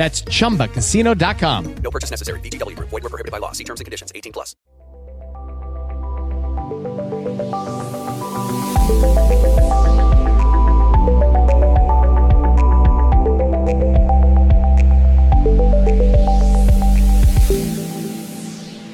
That's chumbacasino.com. No purchase necessary. VGW Group. Void were prohibited by law. See terms and conditions. 18 plus.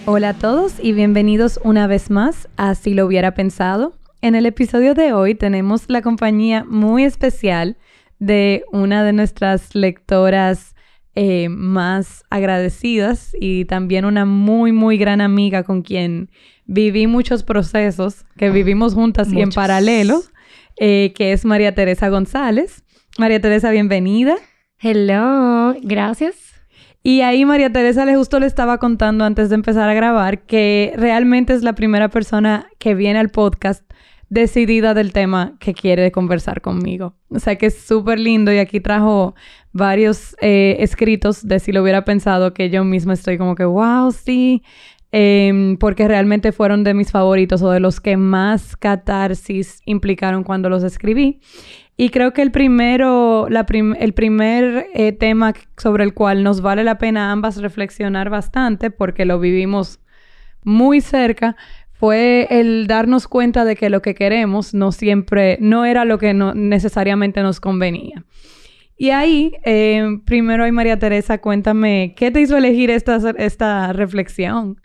Hola a todos y bienvenidos una vez más a Si lo hubiera pensado. En el episodio de hoy tenemos la compañía muy especial de una de nuestras lectoras eh, más agradecidas y también una muy, muy gran amiga con quien viví muchos procesos que vivimos juntas y en paralelo, eh, que es María Teresa González. María Teresa, bienvenida. Hello, gracias. Y ahí María Teresa le justo le estaba contando antes de empezar a grabar que realmente es la primera persona que viene al podcast decidida del tema que quiere conversar conmigo. O sea que es súper lindo y aquí trajo varios eh, escritos de si lo hubiera pensado que yo misma estoy como que, wow, sí, Em, porque realmente fueron de mis favoritos o de los que más catarsis implicaron cuando los escribí. Y creo que el primero, la el primer eh, tema sobre el cual nos vale la pena ambas reflexionar bastante, porque lo vivimos muy cerca, fue el darnos cuenta de que lo que queremos no siempre, no era lo que no necesariamente nos convenía. Y ahí, eh, primero, hay María Teresa, cuéntame, ¿qué te hizo elegir esta, esta reflexión?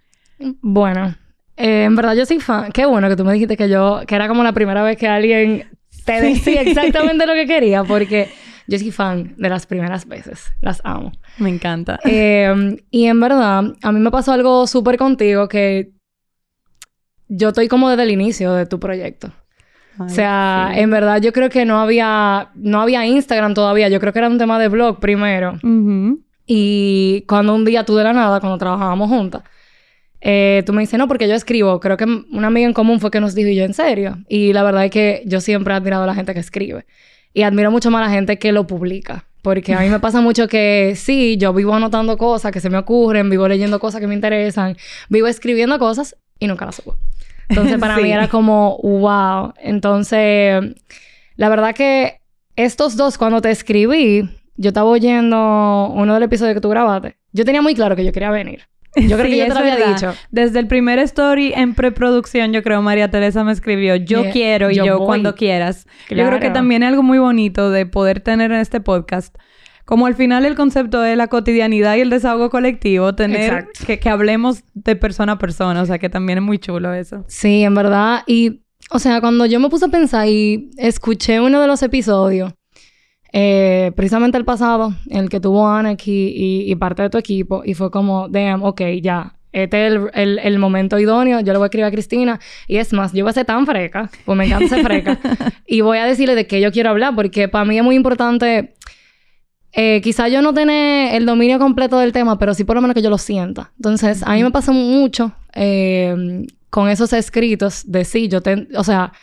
Bueno, eh, en verdad yo soy fan. Qué bueno que tú me dijiste que yo, que era como la primera vez que alguien te decía exactamente lo que quería, porque yo soy fan de las primeras veces. Las amo. Me encanta. Eh, y en verdad, a mí me pasó algo súper contigo que yo estoy como desde el inicio de tu proyecto. o sea, en verdad yo creo que no había, no había Instagram todavía. Yo creo que era un tema de blog primero. Y cuando un día tú de la nada, cuando trabajábamos juntas, eh, tú me dices, no, porque yo escribo. Creo que una amiga en común fue que nos dijo, y yo, ¿en serio? Y la verdad es que yo siempre he admirado a la gente que escribe. Y admiro mucho más a la gente que lo publica. Porque a mí me pasa mucho que sí, yo vivo anotando cosas que se me ocurren, vivo leyendo cosas que me interesan, vivo escribiendo cosas y nunca las subo. Entonces para mí era como, wow. Entonces, la verdad que estos dos, cuando te escribí, yo estaba oyendo uno del episodio que tú grabaste. Yo tenía muy claro que yo quería venir. Yo creo que yo te lo había dicho. Desde el primer story en preproducción, yo creo María Teresa me escribió, yo quiero y yo, cuando quieras. Yo creo que también es algo muy bonito de poder tener en este podcast. Como al final el concepto de la cotidianidad y el desahogo colectivo, tener que, que hablemos de persona a persona, o sea que también es muy chulo eso. Sí, en verdad. Y, o sea, cuando yo me puse a pensar y escuché uno de los episodios, eh, precisamente el pasado, el que tuvo Ana y, y, parte de tu equipo, y fue como, damn, ok, ya, este es el, el, momento idóneo, yo le voy a escribir a Cristina, y es más, yo voy a ser tan freca, pues me encanta ser freca, y voy a decirle de qué yo quiero hablar, porque para mí es muy importante, eh, quizá yo no tener el dominio completo del tema, pero sí por lo menos que yo lo sienta. Entonces, a mí me pasa mucho eh, con esos escritos de sí, yo te, o sea,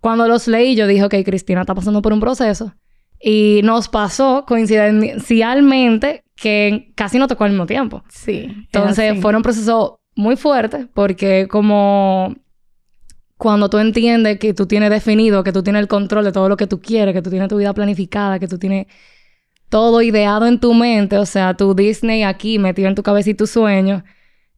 cuando los leí, yo dije, ok, Cristina está pasando por un proceso. Y nos pasó coincidencialmente que casi no tocó al mismo tiempo. Sí. Entonces fue un proceso muy fuerte porque como cuando tú entiendes que tú tienes definido, que tú tienes el control de todo lo que tú quieres, que tú tienes tu vida planificada, que tú tienes todo ideado en tu mente, o sea, tu Disney aquí metido en tu cabeza y tu sueño,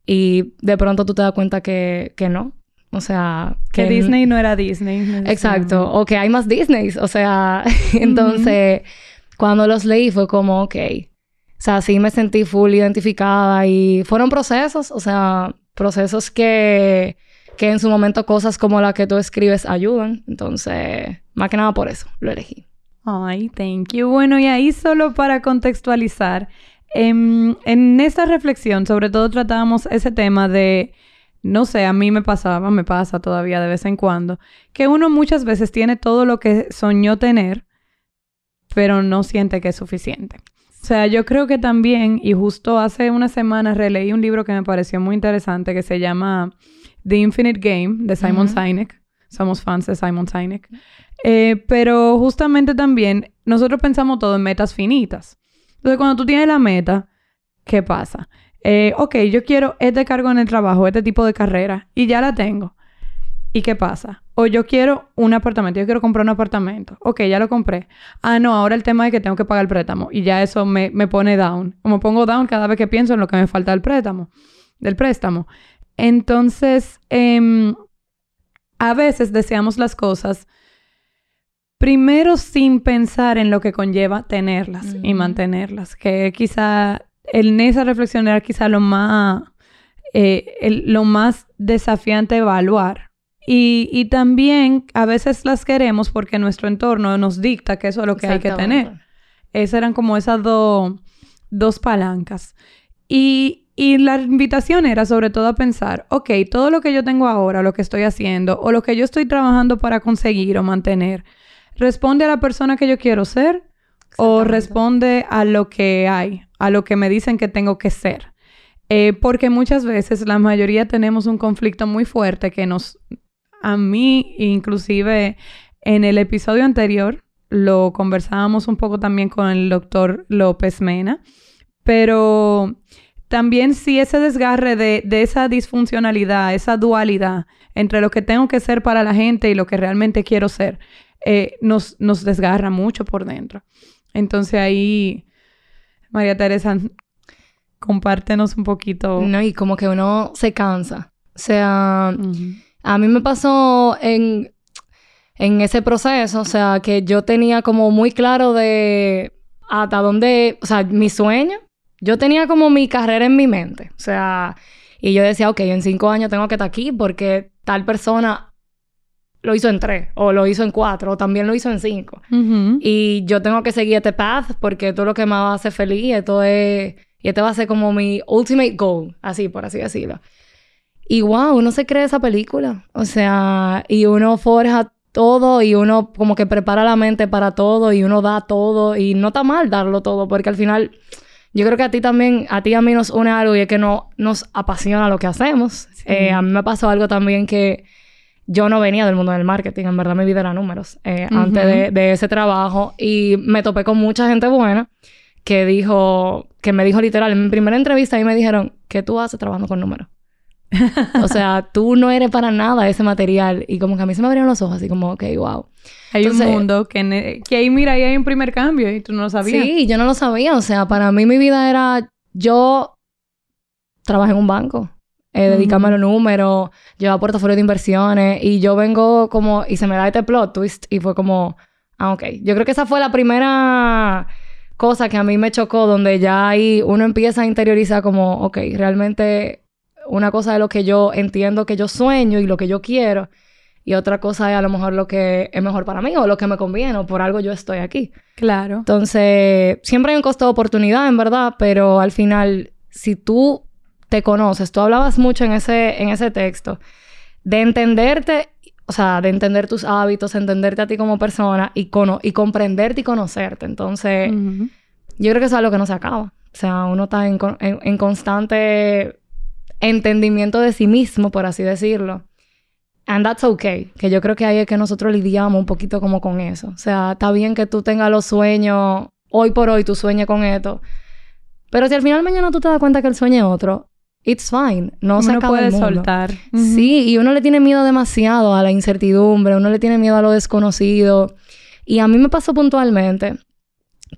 y de pronto tú te das cuenta que, que no, o sea, que, Disney no era Disney. Exacto. O que hay más Disneys. O sea, entonces, cuando los leí fue como, ok. O sea, sí me sentí full identificada y fueron procesos. O sea, procesos que, que en su momento cosas como la que tú escribes ayudan. Entonces, más que nada por eso lo elegí. Ay, thank you. Bueno, y ahí solo para contextualizar, em, en esta reflexión, sobre todo tratábamos ese tema de, no sé, a mí me pasaba, me pasa todavía de vez en cuando, que uno muchas veces tiene todo lo que soñó tener, pero no siente que es suficiente. O sea, yo creo que también, y justo hace unas semanas releí un libro que me pareció muy interesante que se llama The Infinite Game de Simon Sinek. Somos fans de Simon Sinek. Eh, pero justamente también nosotros pensamos todo en metas finitas. Entonces, cuando tú tienes la meta, ¿qué pasa? Eh, ok, yo quiero este cargo en el trabajo, este tipo de carrera, y ya la tengo. ¿Y qué pasa? O yo quiero un apartamento, yo quiero comprar un apartamento. Ok, ya lo compré. Ah, no, ahora el tema es que tengo que pagar el préstamo. Y ya eso me, me pone down. Como pongo down cada vez que pienso en lo que me falta del préstamo. Del préstamo. Entonces, em, a veces deseamos las cosas primero sin pensar en lo que conlleva tenerlas y mantenerlas. Que quizá en esa reflexión era quizá lo más, eh, lo más desafiante evaluar y, también a veces las queremos porque nuestro entorno nos dicta que eso es lo que hay que tener. Esas eran como esas dos palancas. Y, y la invitación era sobre todo a pensar, ok, todo lo que yo tengo ahora, lo que estoy haciendo o lo que yo estoy trabajando para conseguir o mantener, ¿responde a la persona que yo quiero ser o responde a lo que hay, a lo que me dicen que tengo que ser? Eh, porque muchas veces la mayoría tenemos un conflicto muy fuerte que nos a mí, inclusive en el episodio anterior, lo conversábamos un poco también con el doctor López Mena, pero también sí ese desgarre de, esa disfuncionalidad, esa dualidad entre lo que tengo que ser para la gente y lo que realmente quiero ser, eh, nos, nos desgarra mucho por dentro. Entonces ahí, María Teresa, compártenos un poquito. No, y como que uno se cansa. O sea, a mí me pasó en, en ese proceso, o sea, que yo tenía como muy claro de hasta dónde, o sea, mi sueño. Yo tenía como mi carrera en mi mente, o sea, y yo decía, ok, en cinco años tengo que estar aquí porque tal persona lo hizo en tres, o lo hizo en cuatro, o también lo hizo en cinco. Y yo tengo que seguir este path porque esto es lo que me va a hacer feliz, esto es, y este va a ser como mi ultimate goal, así, por así decirlo. Y wow, uno se cree esa película. O sea, y uno forja todo y uno como que prepara la mente para todo y uno da todo y no está mal darlo todo porque al final yo creo que a ti también, a ti y a mí nos une algo y es que no, nos apasiona lo que hacemos. Eh, a mí me pasó algo también que yo no venía del mundo del marketing, en verdad mi vida era números eh, antes de, de, ese trabajo y me topé con mucha gente buena que dijo, que me dijo literal en mi primera entrevista y me dijeron, ¿qué tú haces trabajando con números? o sea, tú no eres para nada ese material. Y como que a mí se me abrieron los ojos, así como, ok, wow. Hay un mundo que, que ahí, mira, ahí hay un primer cambio y tú no lo sabías. Sí, yo no lo sabía. O sea, para mí mi vida era, yo trabajé en un banco. Eh, dedicarme a los números, llevar portafolio de inversiones y yo vengo como, y se me da este plot twist y fue como, ah, ok. Yo creo que esa fue la primera cosa que a mí me chocó, donde ya ahí uno empieza a interiorizar como, ok, realmente una cosa es lo que yo entiendo que yo sueño y lo que yo quiero. Y otra cosa es a lo mejor lo que es mejor para mí o lo que me conviene o por algo yo estoy aquí. Claro. Entonces, siempre hay un costo de oportunidad, en verdad, pero al final, si tú te conoces, tú hablabas mucho en ese, en ese texto, de entenderte, o sea, de entender tus hábitos, entenderte a ti como persona y, y comprenderte y conocerte. Entonces, yo creo que eso es algo que no se acaba. O sea, uno está en, en constante entendimiento de sí mismo, por así decirlo. And that's okay. Que yo creo que ahí es que nosotros lidiamos un poquito como con eso. O sea, está bien que tú tengas los sueños, hoy por hoy tú sueñes con esto. Pero si al final mañana tú te das cuenta que el sueño es otro, it's fine. No se acaba puede soltar. Sí, y uno le tiene miedo demasiado a la incertidumbre, uno le tiene miedo a lo desconocido. Y a mí me pasó puntualmente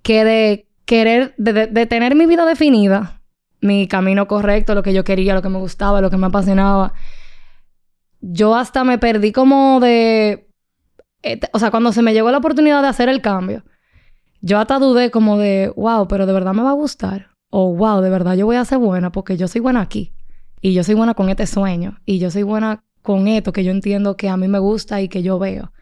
que de querer, de tener mi vida definida, mi camino correcto, lo que yo quería, lo que me gustaba, lo que me apasionaba. Yo hasta me perdí como de... Eh, o sea, cuando se me llegó la oportunidad de hacer el cambio, yo hasta dudé como de, wow, pero de verdad me va a gustar. O wow, de verdad yo voy a ser buena porque yo soy buena aquí. y yo soy buena con este sueño y yo soy buena con esto que yo entiendo que a mí me gusta y que yo veo.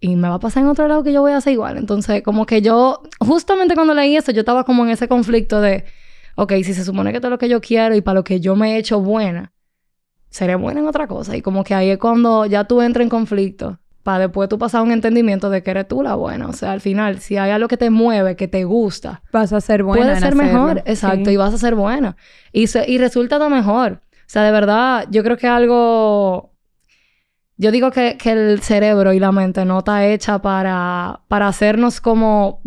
Y me va a pasar en otro lado que yo voy a hacer igual. Entonces, como que yo, justamente cuando leí eso, yo estaba como en ese conflicto de, ok, si se supone que esto es lo que yo quiero y para lo que yo me he hecho buena, seré buena en otra cosa. Y como que ahí es cuando ya tú entras en conflicto, para después tú pasar un entendimiento de que eres tú la buena. O sea, al final, si hay algo que te mueve, que te gusta, vas a ser buena. Puedes ser mejor, exacto, y vas a ser buena. Y, y resulta lo mejor. O sea, de verdad, yo creo que algo yo digo que, que, el cerebro y la mente no está hecha para, para hacernos como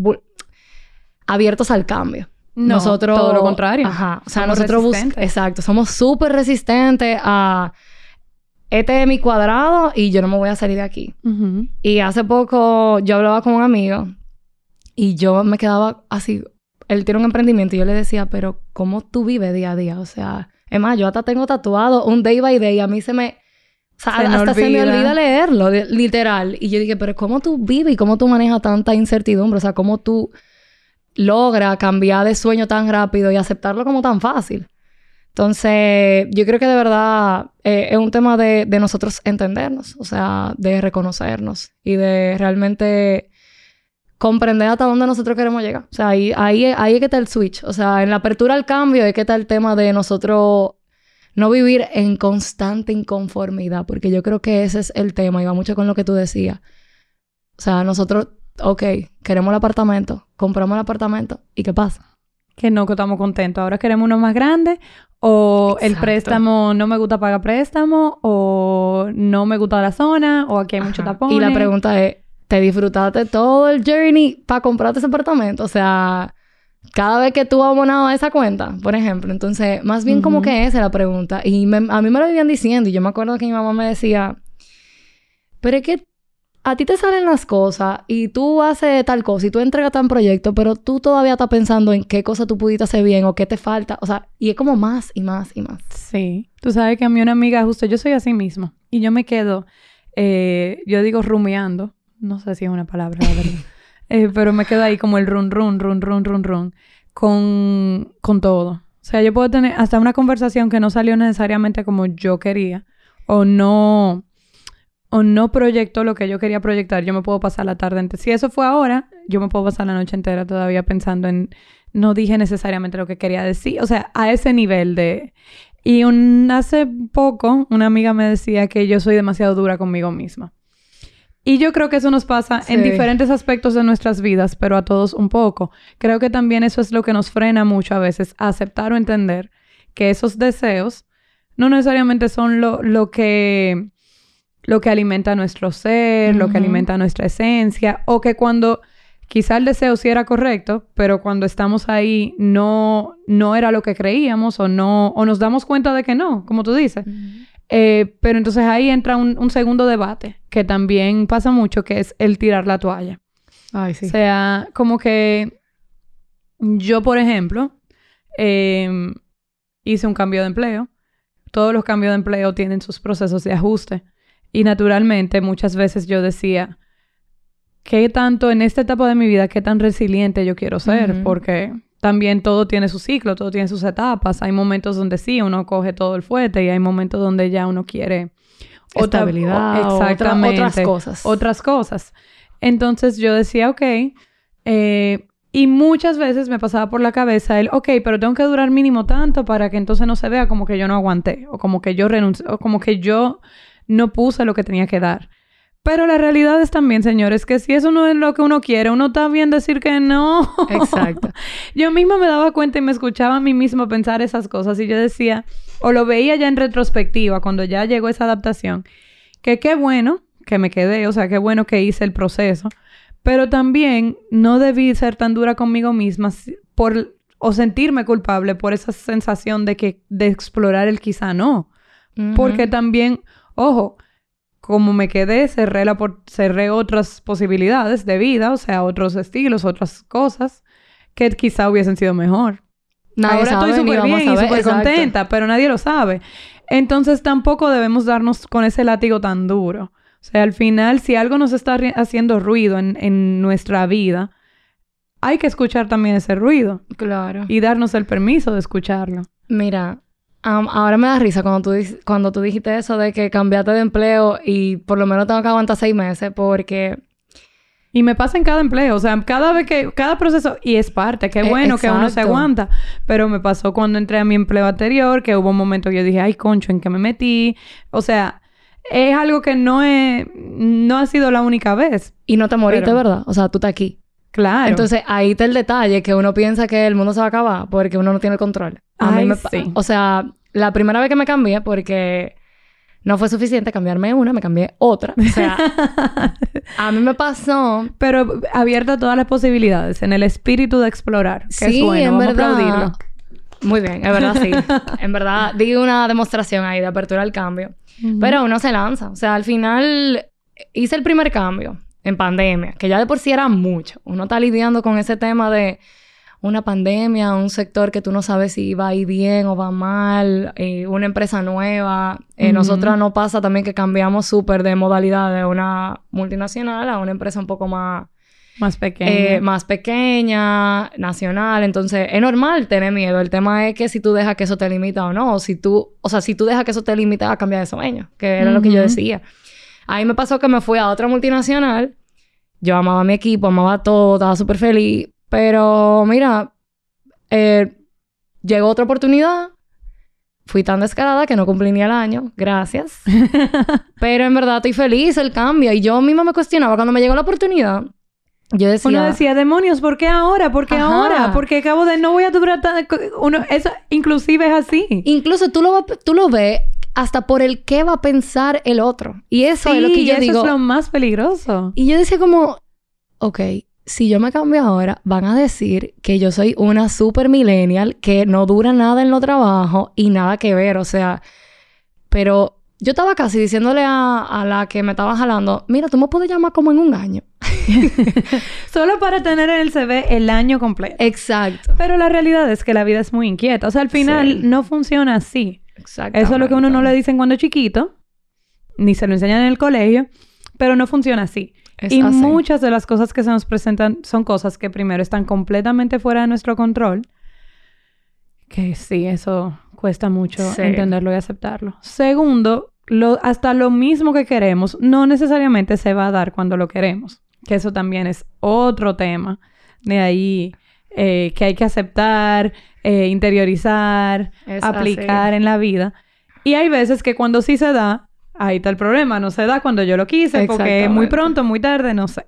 abiertos al cambio. No, nosotros, todo lo contrario. Ajá. O sea, nosotros Exacto. Somos súper resistentes a. Este es mi cuadrado y yo no me voy a salir de aquí. Y hace poco yo hablaba con un amigo y yo me quedaba así. Él tiene un emprendimiento y yo le decía, pero ¿cómo tú vives día a día? O sea, es más, yo hasta tengo tatuado un day by day. A mí se me o sea, hasta se me olvida leerlo, literal. Y yo dije, pero ¿cómo tú vives y cómo tú manejas tanta incertidumbre? O sea, ¿cómo tú logras cambiar de sueño tan rápido y aceptarlo como tan fácil? Entonces, yo creo que de verdad eh, es un tema de, de, nosotros entendernos, o sea, de reconocernos y de realmente comprender hasta dónde nosotros queremos llegar. O sea, ahí, ahí, ahí es que está el switch. O sea, en la apertura al cambio es que está el tema de nosotros no vivir en constante inconformidad, porque yo creo que ese es el tema y va mucho con lo que tú decías. O sea, nosotros, ok, queremos el apartamento, compramos el apartamento, ¿y qué pasa? Que no que estamos contentos. Ahora queremos uno más grande, o el préstamo no me gusta pagar préstamo, o no me gusta la zona, o aquí hay mucho tapón. Y la pregunta es, ¿te disfrutaste todo el journey para comprarte ese apartamento? O sea, cada vez que tú abonado a esa cuenta, por ejemplo. Entonces, más bien como que esa es la pregunta. Y a mí me lo vivían diciendo y yo me acuerdo que mi mamá me decía, pero es que a ti te salen las cosas y tú haces tal cosa y tú entregas tal proyecto, pero tú todavía estás pensando en qué cosa tú pudiste hacer bien o qué te falta. O sea, y es como más y más y más. Sí. Tú sabes que a mí una amiga, justo yo soy así mismo. Y yo me quedo, eh, yo digo rumiando. No sé si es una palabra, la verdad. Eh, pero me quedo ahí como el run, run, run, run, run, run, con, con todo. O sea, yo puedo tener hasta una conversación que no salió necesariamente como yo quería o no o no proyectó lo que yo quería proyectar, yo me puedo pasar la tarde entera. Si eso fue ahora, yo me puedo pasar la noche entera todavía pensando en no dije necesariamente lo que quería decir, o sea, a ese nivel de y un, hace poco una amiga me decía que yo soy demasiado dura conmigo misma. Y yo creo que eso nos pasa en diferentes aspectos de nuestras vidas, pero a todos un poco. Creo que también eso es lo que nos frena mucho a veces, a aceptar o entender que esos deseos no necesariamente son lo, lo que lo que alimenta nuestro ser, lo que alimenta nuestra esencia, o que cuando quizá el deseo sí era correcto, pero cuando estamos ahí no, no era lo que creíamos o no, o nos damos cuenta de que no, como tú dices. Eh, pero entonces ahí entra un, segundo debate que también pasa mucho, que es el tirar la toalla. Ay, sí. O sea, como que yo, por ejemplo, em, hice un cambio de empleo. Todos los cambios de empleo tienen sus procesos de ajuste. Y naturalmente, muchas veces yo decía, ¿qué tanto en esta etapa de mi vida, qué tan resiliente yo quiero ser? Porque también todo tiene su ciclo, todo tiene sus etapas. Hay momentos donde sí, uno coge todo el fuerte y hay momentos donde ya uno quiere otra habilidad, exactamente, otras cosas. Otras cosas. Entonces yo decía, ok, eh, y muchas veces me pasaba por la cabeza el, ok, pero tengo que durar mínimo tanto para que entonces no se vea como que yo no aguanté, o como que yo renuncié, o como que yo no puse lo que tenía que dar. Pero la realidad es también, señores, que si eso no es lo que uno quiere, uno está bien decir que no. Exacto. yo misma me daba cuenta y me escuchaba a mí misma pensar esas cosas y yo decía, o lo veía ya en retrospectiva, cuando ya llegó esa adaptación, que qué bueno que me quedé, o sea, qué bueno que hice el proceso, pero también no debí ser tan dura conmigo misma por, o sentirme culpable por esa sensación de que, de explorar el quizá no. Porque también, ojo, como me quedé, cerré, la cerré otras posibilidades de vida, o sea, otros estilos, otras cosas que quizá hubiesen sido mejor. Ahora estoy súper bien y súper contenta, pero nadie lo sabe. Entonces tampoco debemos darnos con ese látigo tan duro. O sea, al final, si algo nos está haciendo ruido en, en nuestra vida, hay que escuchar también ese ruido. Claro. Y darnos el permiso de escucharlo. Mira, Ahora me da risa cuando tú, cuando tú dijiste eso de que cambiaste de empleo y por lo menos tengo que aguantar seis meses porque... Y me pasa en cada empleo, o sea, cada vez que, cada proceso, y es parte, qué Eh, bueno que uno se aguanta, pero me pasó cuando entré a mi empleo anterior, que hubo un momento que yo dije, ay, concho, ¿en qué me metí? O sea, es algo que no es, no ha sido la única vez, Y no te moriste, Pero- ¿verdad? O sea, tú estás aquí. Claro. Entonces, ahí está el detalle que uno piensa que el mundo se va a acabar porque uno no tiene el control. A mí Ay, me pa- sí. O sea, la primera vez que me cambié porque no fue suficiente cambiarme una, me cambié otra. O sea, a mí me pasó... pero abierta a todas las posibilidades, en el espíritu de explorar, que Sí, es bueno, en vamos a verdad. aplaudirlo. Muy bien, es verdad, sí. en verdad, di una demostración ahí de apertura al cambio. Pero uno se lanza. O sea, al final hice el primer cambio en pandemia, que ya de por sí era mucho. Uno está lidiando con ese tema de una pandemia, un sector que tú no sabes si va a ir bien o va mal, eh, una empresa nueva. Eh. Nosotras no pasa también que cambiamos súper de modalidad de una multinacional a una empresa un poco más Más pequeño. eh, más pequeña, nacional. Entonces, es normal tener miedo. El tema es que si tú dejas que eso te limita o no. O si tú, o sea, si tú dejas que eso te limita a cambiar de sueño, que era lo que yo Ujú. Decía. Ahí me pasó que me fui a otra multinacional. Yo amaba a mi equipo, amaba todo, estaba súper feliz. Pero, mira, eh, llegó otra oportunidad. Fui tan descarada que no cumplí ni el año. Gracias. Pero en verdad estoy feliz el cambio. Y yo misma me cuestionaba cuando me llegó la oportunidad. Yo decía... Uno decía, demonios, ¿por qué ahora? ¿Por qué Ajá. ahora? Porque acabo de no voy a durar tan... Uno, eso inclusive es así. Incluso tú lo, tú lo ves hasta por el qué va a pensar el otro. Y eso es lo que yo eso digo. es lo más peligroso. Y yo decía como, ok, si yo me cambio ahora, van a decir que yo soy una super millennial que no dura nada en lo trabajo y nada que ver. O sea, pero yo estaba casi diciéndole a, a la que me estaba jalando, mira, tú me puedes llamar como en un año. Solo para tener en el CV el año completo. Exacto. Pero la realidad es que la vida es muy inquieta. O sea, al final Sí. no funciona así. Exacto. Eso es lo que uno no le dicen cuando es chiquito, ni se lo enseñan en el colegio, pero no funciona así. Es y así. muchas de las cosas que se nos presentan son cosas que primero están completamente fuera de nuestro control, que sí, eso cuesta mucho Sí. entenderlo y aceptarlo. Segundo, lo, hasta lo mismo que queremos no necesariamente se va a dar cuando lo queremos, que eso también es otro tema de ahí eh, que hay que aceptar, eh, interiorizar, Es aplicar así. en la vida. Y hay veces que cuando sí se da, ahí está el problema, no se da cuando yo lo quise, porque es muy pronto, muy tarde, no sé.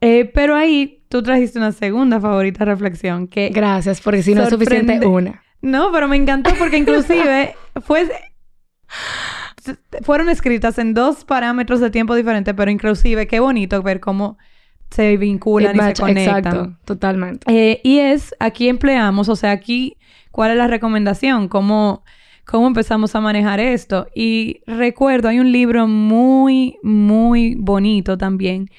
Eh, pero ahí tú trajiste una segunda favorita reflexión que... Gracias, porque si no es suficiente una. No, pero me encantó porque inclusive fue... Fueron escritas en dos parámetros de tiempo diferentes, pero inclusive qué bonito ver cómo se vinculan y match- se conectan. Exacto, totalmente. Eh, y es, aquí empleamos, o sea, aquí, ¿cuál es la recomendación? ¿Cómo, ¿Cómo empezamos a manejar esto? Y recuerdo, hay un libro muy, muy bonito también.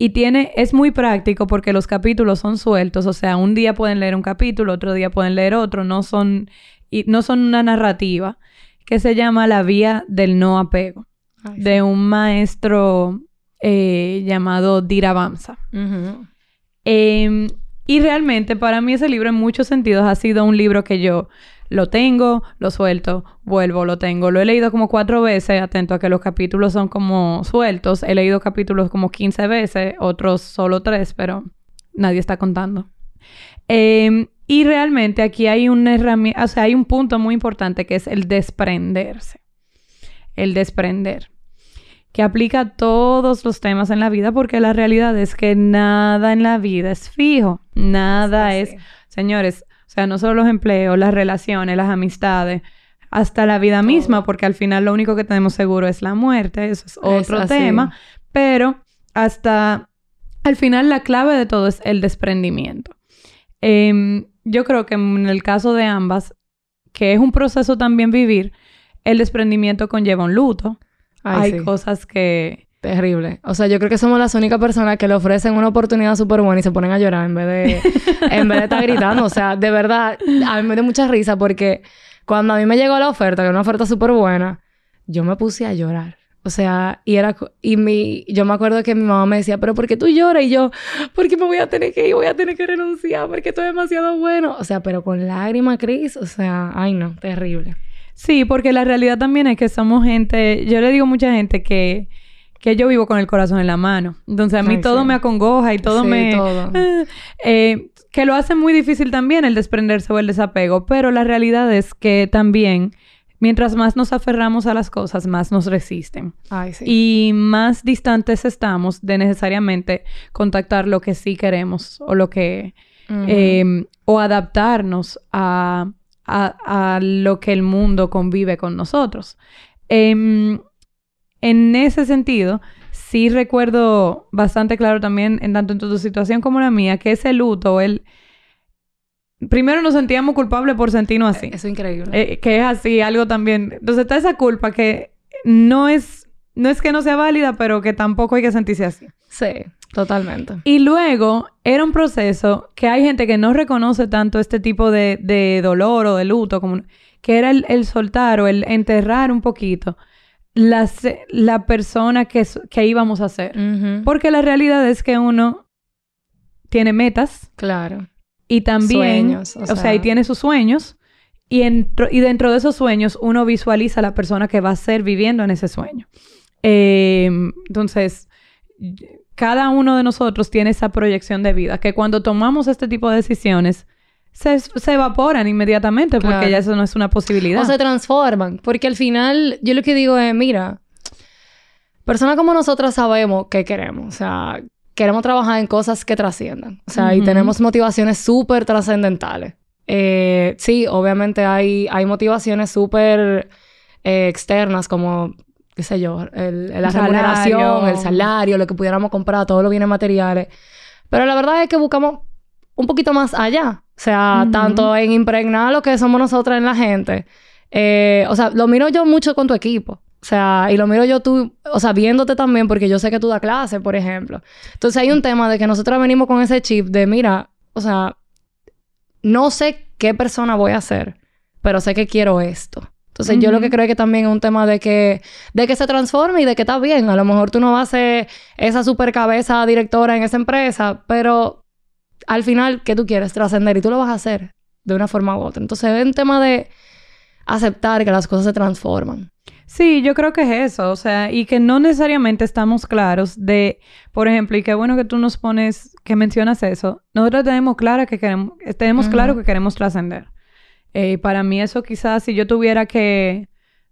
Y tiene, es muy práctico porque los capítulos son sueltos. O sea, un día pueden leer un capítulo, otro día pueden leer otro. No son, y no son una narrativa. Que se llama La Vía del No Apego. Ay, De un maestro eh, llamado Dira Bamsa. Ujú. Eh, y realmente para mí ese libro en muchos sentidos ha sido un libro que yo lo tengo, lo suelto, vuelvo, lo tengo. Lo he leído como cuatro veces, atento a que los capítulos son como sueltos. He leído capítulos como 15 veces, otros solo tres, pero nadie está contando. Eh, y realmente aquí hay una herramienta, o sea, hay un punto muy importante que es el desprenderse. El desprender que aplica a todos los temas en la vida, porque la realidad es que nada en la vida es fijo, nada Es señores, o sea, no solo los empleos, las relaciones, las amistades, hasta la vida misma, porque al final lo único que tenemos seguro es la muerte, eso es otro tema, pero hasta al final la clave de todo es el desprendimiento. Em, yo creo que en el caso de ambas, que es un proceso también vivir, el desprendimiento conlleva un luto. Ay, Hay sí. cosas que... Terrible. O sea, yo creo que somos las únicas personas que le ofrecen una oportunidad súper buena y se ponen a llorar en vez de, en vez de estar gritando. O sea, de verdad, a mí me dio mucha risa porque cuando a mí me llegó la oferta, que era una oferta súper buena, yo me puse a llorar. O sea, y era... Y mi... Yo me acuerdo que mi mamá me decía, ¿pero por qué tú lloras? Y yo, porque me voy a tener que ir, voy a tener que renunciar, porque esto es demasiado bueno. O sea, pero con lágrimas, Cris. O sea, ay no, terrible. Sí, porque la realidad también es que somos gente, yo le digo a mucha gente que, que yo vivo con el corazón en la mano. Entonces a mí Ay, todo sí. me acongoja y todo Sí, me... todo. Eh, que lo hace muy difícil también el desprenderse o el desapego, pero la realidad es que también, mientras más nos aferramos a las cosas, más nos resisten. Ay, sí. Y más distantes estamos de necesariamente contactar lo que sí queremos o lo que... Eh, o adaptarnos a, a- a lo que el mundo convive con nosotros. Em, en ese sentido, sí recuerdo bastante claro también, en tanto en tu situación como la mía, que ese luto, el... Primero nos sentíamos culpables por sentirnos así. Eso es increíble. Eh, que es así, algo también. Entonces está esa culpa que no es, no es que no sea válida, pero que tampoco hay que sentirse así. sí, totalmente. Y luego era un proceso que hay gente que no reconoce tanto este tipo de, de dolor o de luto, como que era el, el soltar o el enterrar un poquito la, la persona que, que íbamos a ser. Porque la realidad es que uno tiene metas Claro. y también, Sueños, o o sea, sea. y tiene sus sueños. Y, entro- y dentro de esos sueños uno visualiza a la persona que va a ser viviendo en ese sueño. Eh, entonces, cada uno de nosotros tiene esa proyección de vida que cuando tomamos este tipo de decisiones se, se evaporan inmediatamente porque Claro. ya eso no es una posibilidad. O se transforman. Porque al final, yo lo que digo es, mira, personas como nosotras sabemos qué queremos. O sea, queremos trabajar en cosas que trasciendan. O sea, y tenemos motivaciones súper trascendentales. Eh, sí, obviamente hay, hay motivaciones súper eh, externas como, qué sé yo, el, la remuneración, el salario, lo que pudiéramos comprar, todos los bienes materiales. Pero la verdad es que buscamos un poquito más allá. O sea, tanto en impregnar lo que somos nosotras en la gente. Eh, o sea, lo miro yo mucho con tu equipo. O sea, y lo miro yo tú, o sea, viéndote también, porque yo sé que tú das clase, por ejemplo. Entonces hay un tema de que nosotros venimos con ese chip de, mira, o sea, no sé qué persona voy a ser, pero sé que quiero esto. Entonces yo lo que creo es que también es un tema de que, de que se transforme y de que está bien. A lo mejor tú no vas a ser esa super cabeza directora en esa empresa, pero al final, ¿qué tú quieres? Trascender y tú lo vas a hacer de una forma u otra. Entonces es un tema de aceptar que las cosas se transforman. Sí, yo creo que es eso, o sea, y que no necesariamente estamos claros de, por ejemplo, y qué bueno que tú nos pones, que mencionas eso, nosotros tenemos clara que queremos, tenemos claro que queremos trascender. Eh, para mí eso quizás si yo tuviera que,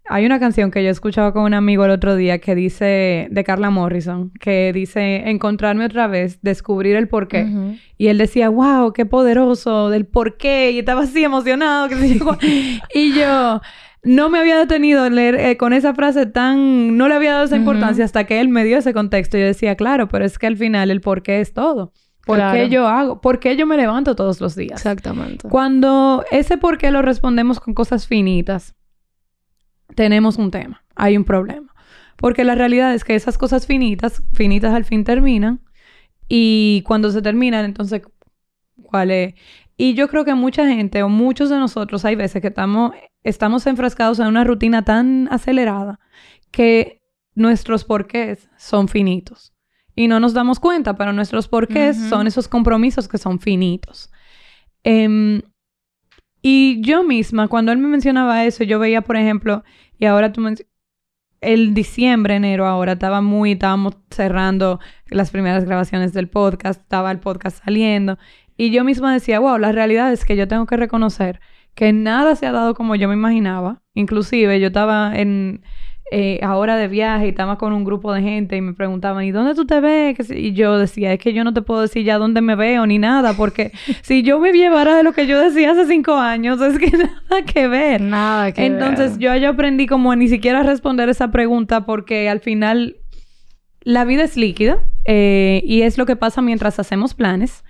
hay una canción que yo escuchaba con un amigo el otro día que dice, de Carla Morrison, que dice, encontrarme otra vez, descubrir el porqué. Y él decía, wow, qué poderoso, del por qué. Y estaba así emocionado. Que y yo no me había detenido a leer eh, con esa frase tan... No le había dado esa importancia hasta que él me dio ese contexto. Y yo decía, claro, pero es que al final el por qué es todo. ¿Por Claro. qué yo hago? ¿Por qué yo me levanto todos los días? Exactamente. Cuando ese por qué lo respondemos con cosas finitas, tenemos un tema, hay un problema. Porque la realidad es que esas cosas finitas, finitas al fin terminan. Y cuando se terminan, entonces, ¿cuál es? Y yo creo que mucha gente o muchos de nosotros hay veces que estamos, estamos enfrascados en una rutina tan acelerada que nuestros porqués son finitos. Y no nos damos cuenta, pero nuestros porqués son esos compromisos que son finitos. Em, y yo misma, cuando él me mencionaba eso, yo veía, por ejemplo, y ahora tú el diciembre, enero, ahora estaba muy, estábamos cerrando las primeras grabaciones del podcast, estaba el podcast saliendo, y yo misma decía, wow, la realidad es que yo tengo que reconocer que nada se ha dado como yo me imaginaba. Inclusive yo estaba en eh, ahora de viaje y estaba con un grupo de gente y me preguntaban, ¿y dónde tú te ves? Y yo decía, es que yo no te puedo decir ya dónde me veo ni nada, porque si yo me llevara de lo que yo decía hace cinco años, es que nada que ver. Nada que Entonces ver. yo, yo aprendí como a ni siquiera responder esa pregunta porque al final la vida es líquida eh, y es lo que pasa mientras hacemos planes.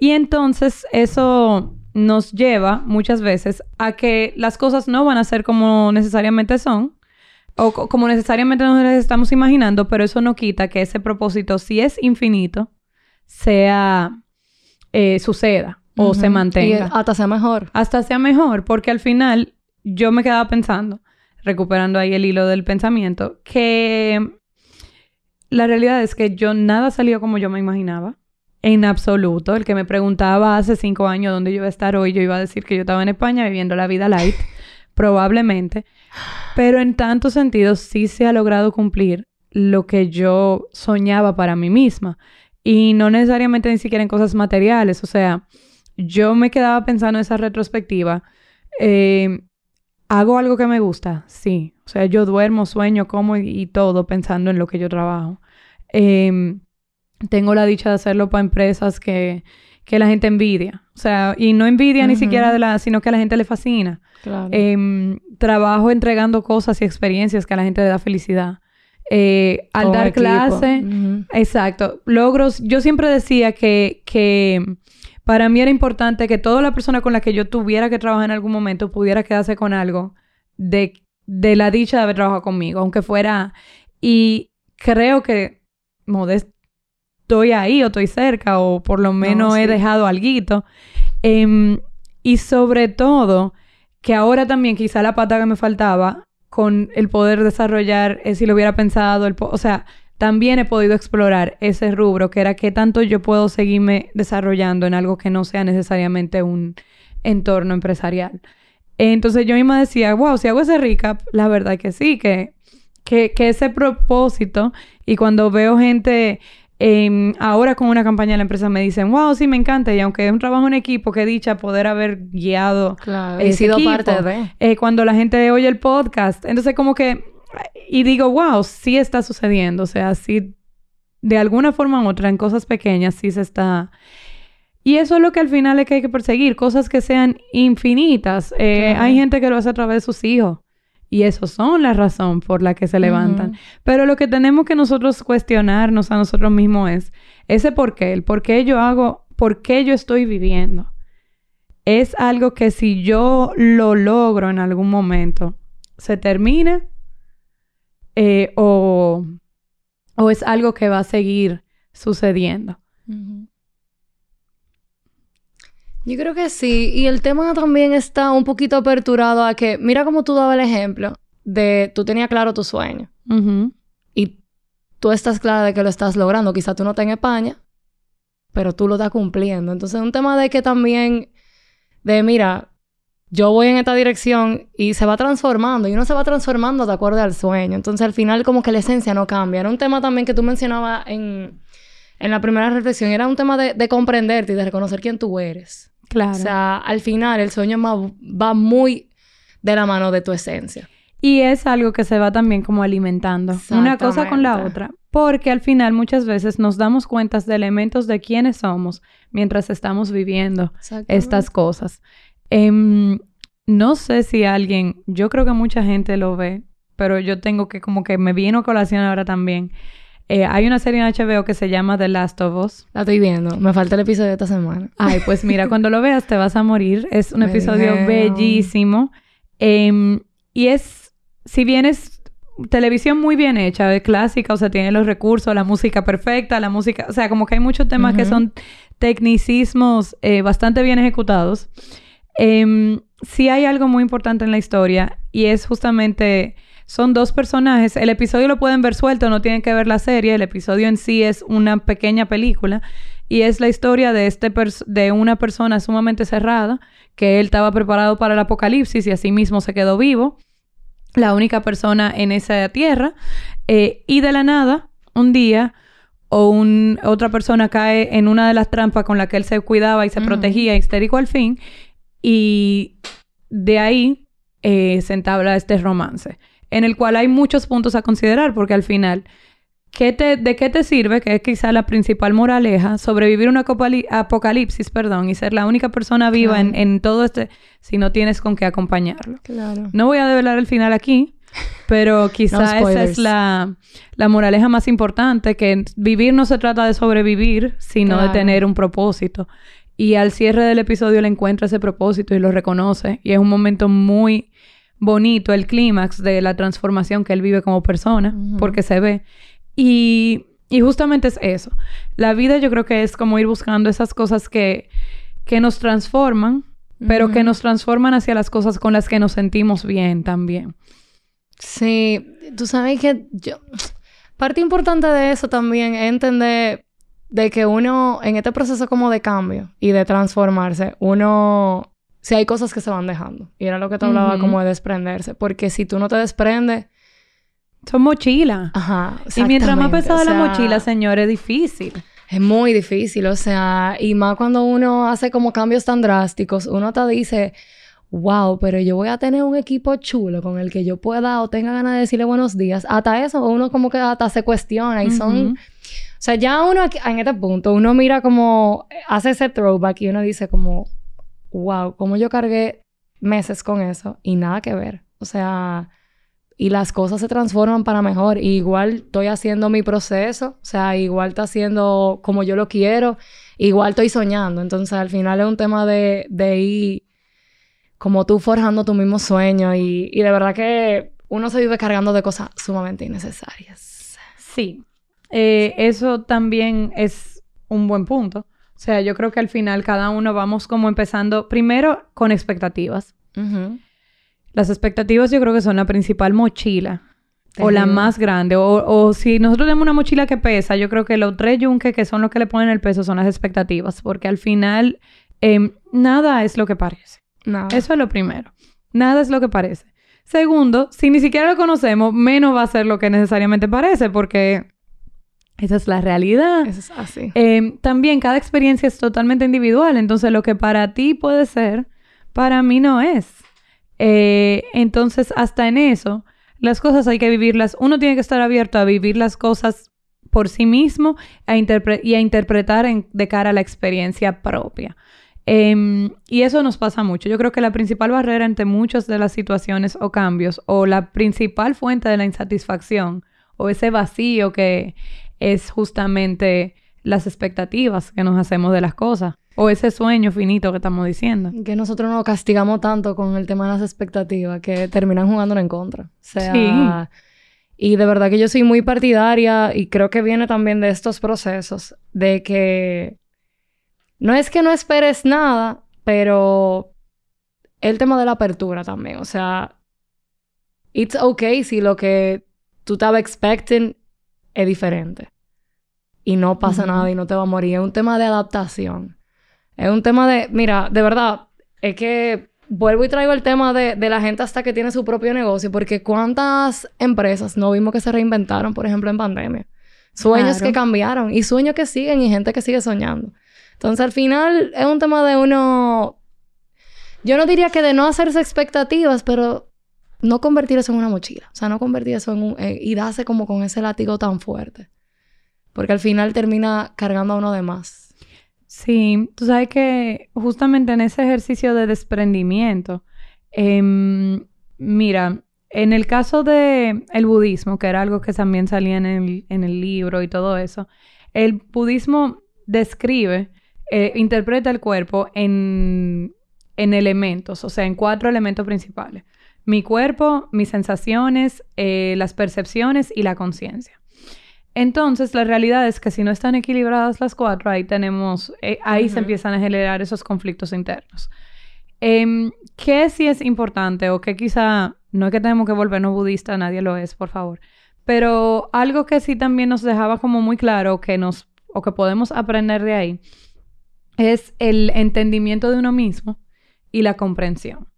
Y entonces eso nos lleva muchas veces a que las cosas no van a ser como necesariamente son o co- como necesariamente nos estamos imaginando, pero eso no quita que ese propósito, si es infinito, sea, eh, suceda o se mantenga Y hasta sea mejor. hasta sea mejor, porque al final yo me quedaba pensando, recuperando ahí el hilo del pensamiento, que la realidad es que yo nada salió como yo me imaginaba. En absoluto. El que me preguntaba hace cinco años dónde yo iba a estar hoy, yo iba a decir que yo estaba en España viviendo la vida light. Probablemente. Pero en tantos sentidos sí se ha logrado cumplir lo que yo soñaba para mí misma. Y no necesariamente ni siquiera en cosas materiales. O sea, yo me quedaba pensando en esa retrospectiva. Eh, ¿Hago algo que me gusta? Sí. O sea, yo duermo, sueño, como y, todo pensando en lo que yo trabajo. Em, tengo la dicha de hacerlo para empresas que, que la gente envidia. O sea, y no envidia ni siquiera de la, sino que a la gente le fascina. Claro. Em, trabajo entregando cosas y experiencias que a la gente le da felicidad. Eh, al Como dar equipo. clase, exacto. Logros, yo siempre decía que, que para mí era importante que toda la persona con la que yo tuviera que trabajar en algún momento pudiera quedarse con algo de, de la dicha de haber trabajado conmigo, aunque fuera... Y creo que modest estoy ahí o estoy cerca o por lo menos he sí. dejado alguito. Em, y sobre todo, que ahora también quizá la pata que me faltaba con el poder desarrollar, eh, si lo hubiera pensado, el po- o sea, también he podido explorar ese rubro, que era qué tanto yo puedo seguirme desarrollando en algo que no sea necesariamente un entorno empresarial. Entonces yo misma decía, wow, si hago ese recap, la verdad que sí, que, que, que ese propósito, y cuando veo gente em, ahora con una campaña de la empresa me dicen, wow, sí, me encanta, y aunque es un trabajo en equipo, qué dicha poder haber guiado Claro. He sido equipo. parte de. eh, cuando la gente oye el podcast. Entonces, como que, y digo, wow, sí está sucediendo. O sea, sí, de alguna forma u otra, en cosas pequeñas, sí se está. Y eso es lo que al final es que hay que perseguir, cosas que sean infinitas. Eh, Claro. Hay gente que lo hace a través de sus hijos. Y esos son la razón por la que se levantan. Pero lo que tenemos que nosotros cuestionarnos a nosotros mismos es ese por qué, el por qué yo hago, por qué yo estoy viviendo. Es algo que si yo lo logro en algún momento, se termina eh, o, o es algo que va a seguir sucediendo. Yo creo que sí. Y el tema también está un poquito aperturado a que, mira cómo tú dabas el ejemplo de tú tenías claro tu sueño y tú estás clara de que lo estás logrando. Quizá tú no estás en España, pero tú lo estás cumpliendo. Entonces, un tema de que también, de mira, yo voy en esta dirección y se va transformando y uno se va transformando de acuerdo al sueño. Entonces, al final, como que la esencia no cambia. Era un tema también que tú mencionabas en, en la primera reflexión. Era un tema de, de comprenderte y de reconocer quién tú eres. Claro. O sea, al final, el sueño va muy de la mano de tu esencia. Y es algo que se va también como alimentando. Una cosa con la otra. Porque al final muchas veces nos damos cuenta de elementos de quiénes somos mientras estamos viviendo estas cosas. Em, no sé si alguien, yo creo que mucha gente lo ve, pero yo tengo que como que me vino a colación ahora también. Eh, hay una serie en HBO que se llama The Last of Us. La estoy viendo. Me falta el episodio de esta semana. Ay, pues mira, cuando lo veas te vas a morir. Es un Me episodio dijeron. bellísimo. Em, y es, si bien es televisión muy bien hecha, es clásica, o sea, tiene los recursos, la música perfecta, la música, o sea, como que hay muchos temas que Ujú. son tecnicismos eh, bastante bien ejecutados. Em, sí hay algo muy importante en la historia y es justamente, son dos personajes, el episodio lo pueden ver suelto, no tienen que ver la serie, el episodio en sí es una pequeña película y es la historia de, este de una persona sumamente cerrada, que él estaba preparado para el apocalipsis y así mismo se quedó vivo, la única persona en esa tierra, eh, y de la nada, un día, o un- otra persona cae en una de las trampas con la que él se cuidaba y se protegía, histérico al fin, y de ahí eh, se entabla este romance, en el cual hay muchos puntos a considerar, porque al final, ¿qué te, ¿de qué te sirve, que es quizá la principal moraleja, sobrevivir un acopali- apocalipsis, perdón, y ser la única persona viva en, Claro. en todo este, si no tienes con qué acompañarlo? Claro. No voy a develar el final aquí, pero quizá esa es la, la moraleja más importante, que vivir no se trata de sobrevivir, sino de tener un propósito. Y al cierre del episodio le encuentra ese propósito y lo reconoce. Y es un momento muy bonito, el clímax de la transformación que él vive como persona, porque se ve. Y, y justamente es eso. La vida yo creo que es como ir buscando esas cosas que, que nos transforman, pero que nos transforman hacia las cosas con las que nos sentimos bien también. Sí, tú sabes que yo... Parte importante de eso también es entender de que uno, en este proceso como de cambio y de transformarse, uno si hay cosas que se van dejando. Y era lo que te hablaba Ujú. como de desprenderse. Porque si tú no te desprendes, Son mochilas. ajá. Y mientras más pesada o sea, la mochila, señor, es difícil. Es muy difícil, o sea, y más cuando uno hace como cambios tan drásticos, uno te dice, wow, pero yo voy a tener un equipo chulo con el que yo pueda o tenga ganas de decirle buenos días. Hasta eso, uno como que hasta se cuestiona y son... Ujú. O sea, ya uno aquí- en este punto, uno mira como, hace ese throwback y uno dice como, wow, cómo yo cargué meses con eso y nada que ver. O sea, y las cosas se transforman para mejor. Y igual estoy haciendo mi proceso, o sea, igual está haciendo como yo lo quiero, igual estoy soñando. Entonces, al final es un tema de, de ir como tú forjando tu mismo sueño y, y de verdad que uno se vive cargando de cosas sumamente innecesarias. Sí. Eh, eso también es un buen punto. O sea, yo creo que al final cada uno vamos como empezando primero con expectativas. Las expectativas yo creo que son la principal mochila. O la más grande. O, o si nosotros tenemos una mochila que pesa, yo creo que los tres yunques que son los que le ponen el peso son las expectativas. Porque al final em, nada es lo que parece. Nada. Eso es lo primero. Nada es lo que parece. Segundo, si ni siquiera lo conocemos, menos va a ser lo que necesariamente parece, porque esa es la realidad. Eso es así. Eh, también cada experiencia es totalmente individual, entonces lo que para ti puede ser, para mí no es. Eh, entonces, hasta en eso, las cosas hay que vivirlas. Uno tiene que estar abierto a vivir las cosas por sí mismo a interpre- y a interpretar en- de cara a la experiencia propia. Em, y eso nos pasa mucho. Yo creo que la principal barrera entre muchas de las situaciones o cambios, o la principal fuente de la insatisfacción, o ese vacío que es justamente las expectativas que nos hacemos de las cosas, o ese sueño finito que estamos diciendo. Que nosotros nos castigamos tanto con el tema de las expectativas que terminan jugándonos en contra. O sea, Sí. y de verdad que yo soy muy partidaria y creo que viene también de estos procesos de que no es que no esperes nada, pero el tema de la apertura también. O sea, it's okay si lo que tú estabas expecting es diferente y no pasa Ujú. nada y no te va a morir. Es un tema de adaptación. Es un tema de, mira, de verdad, es que vuelvo y traigo el tema de, de la gente hasta que tiene su propio negocio, porque cuántas empresas no vimos que se reinventaron, por ejemplo, en pandemia. Sueños Claro. que cambiaron y sueños que siguen y gente que sigue soñando. Entonces, al final, es un tema de uno... Yo no diría que de no hacerse expectativas, pero no convertir eso en una mochila. O sea, no convertir eso en un... eh, y darse como con ese látigo tan fuerte. Porque al final termina cargando a uno de más. Sí, tú sabes que justamente en ese ejercicio de desprendimiento, em, mira, en el caso de budismo, que era algo que también salía en el, en el libro y todo eso, el budismo describe, eh, interpreta el cuerpo en, en elementos, o sea, en cuatro elementos principales. Mi cuerpo, mis sensaciones, eh, las percepciones y la conciencia. Entonces, la realidad es que si no están equilibradas las cuatro, ahí tenemos, eh, ahí se empiezan a generar esos conflictos internos. Em, ¿Qué sí es importante o que quizá, no es que tenemos que volvernos budistas, nadie lo es, por favor, pero algo que sí también nos dejaba como muy claro que nos, o que podemos aprender de ahí, es el entendimiento de uno mismo y la comprensión.